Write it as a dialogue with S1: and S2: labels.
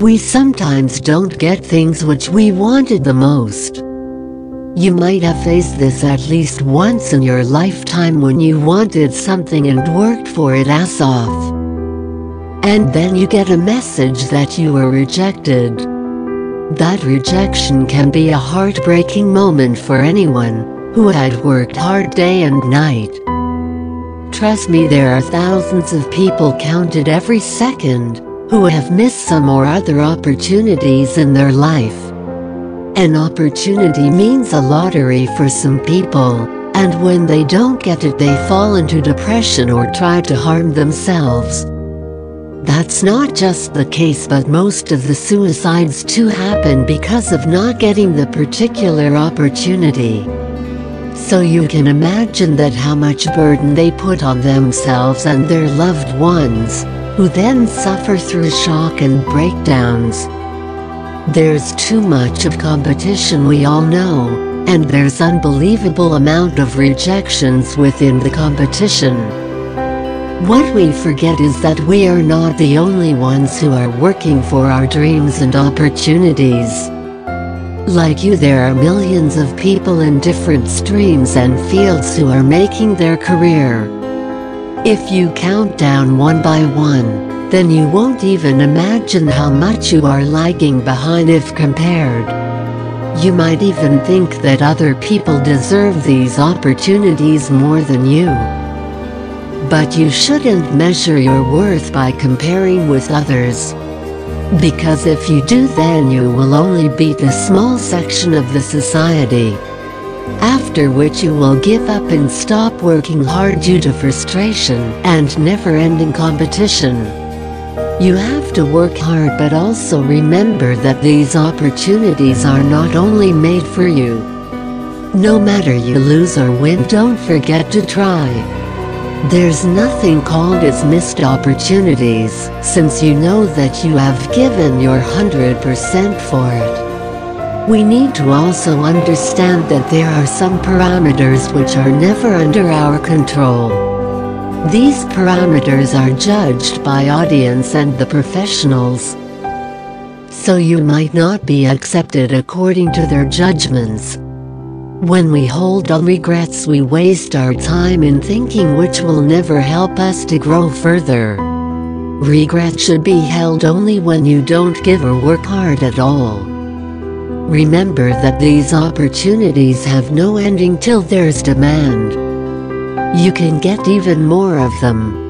S1: We sometimes don't get things which we wanted the most. You might have faced this at least once in your lifetime when you wanted something and worked for it ass off. And then you get a message that you were rejected. That rejection can be a heartbreaking moment for anyone who had worked hard day and night. Trust me there are thousands of people counted every second who have missed some or other opportunities in their life. An opportunity means a lottery for some people, and when they don't get it they fall into depression or try to harm themselves. That's not just the case but most of the suicides too happen because of not getting the particular opportunity. So you can imagine that how much burden they put on themselves and their loved ones, who then suffer through shock and breakdowns. There's too much of competition we all know, and there's unbelievable amount of rejections within the competition. What we forget is that we are not the only ones who are working for our dreams and opportunities. Like you there are millions of people in different streams and fields who are making their career. If you count down one by one, then you won't even imagine how much you are lagging behind if compared. You might even think that other people deserve these opportunities more than you. But you shouldn't measure your worth by comparing with others. Because if you do then you will only beat a small section of the society. After which you will give up and stop working hard due to frustration and never-ending competition. You have to work hard but also remember that these opportunities are not only made for you. No matter you lose or win don't forget to try. There's nothing called as missed opportunities, since you know that you have given your 100% for it. We need to also understand that there are some parameters which are never under our control. These parameters are judged by audience and the professionals. So you might not be accepted according to their judgments. When we hold on regrets we waste our time in thinking which will never help us to grow further. Regret should be held only when you don't give or work hard at all. Remember that these opportunities have no ending till there's demand you can get even more of them.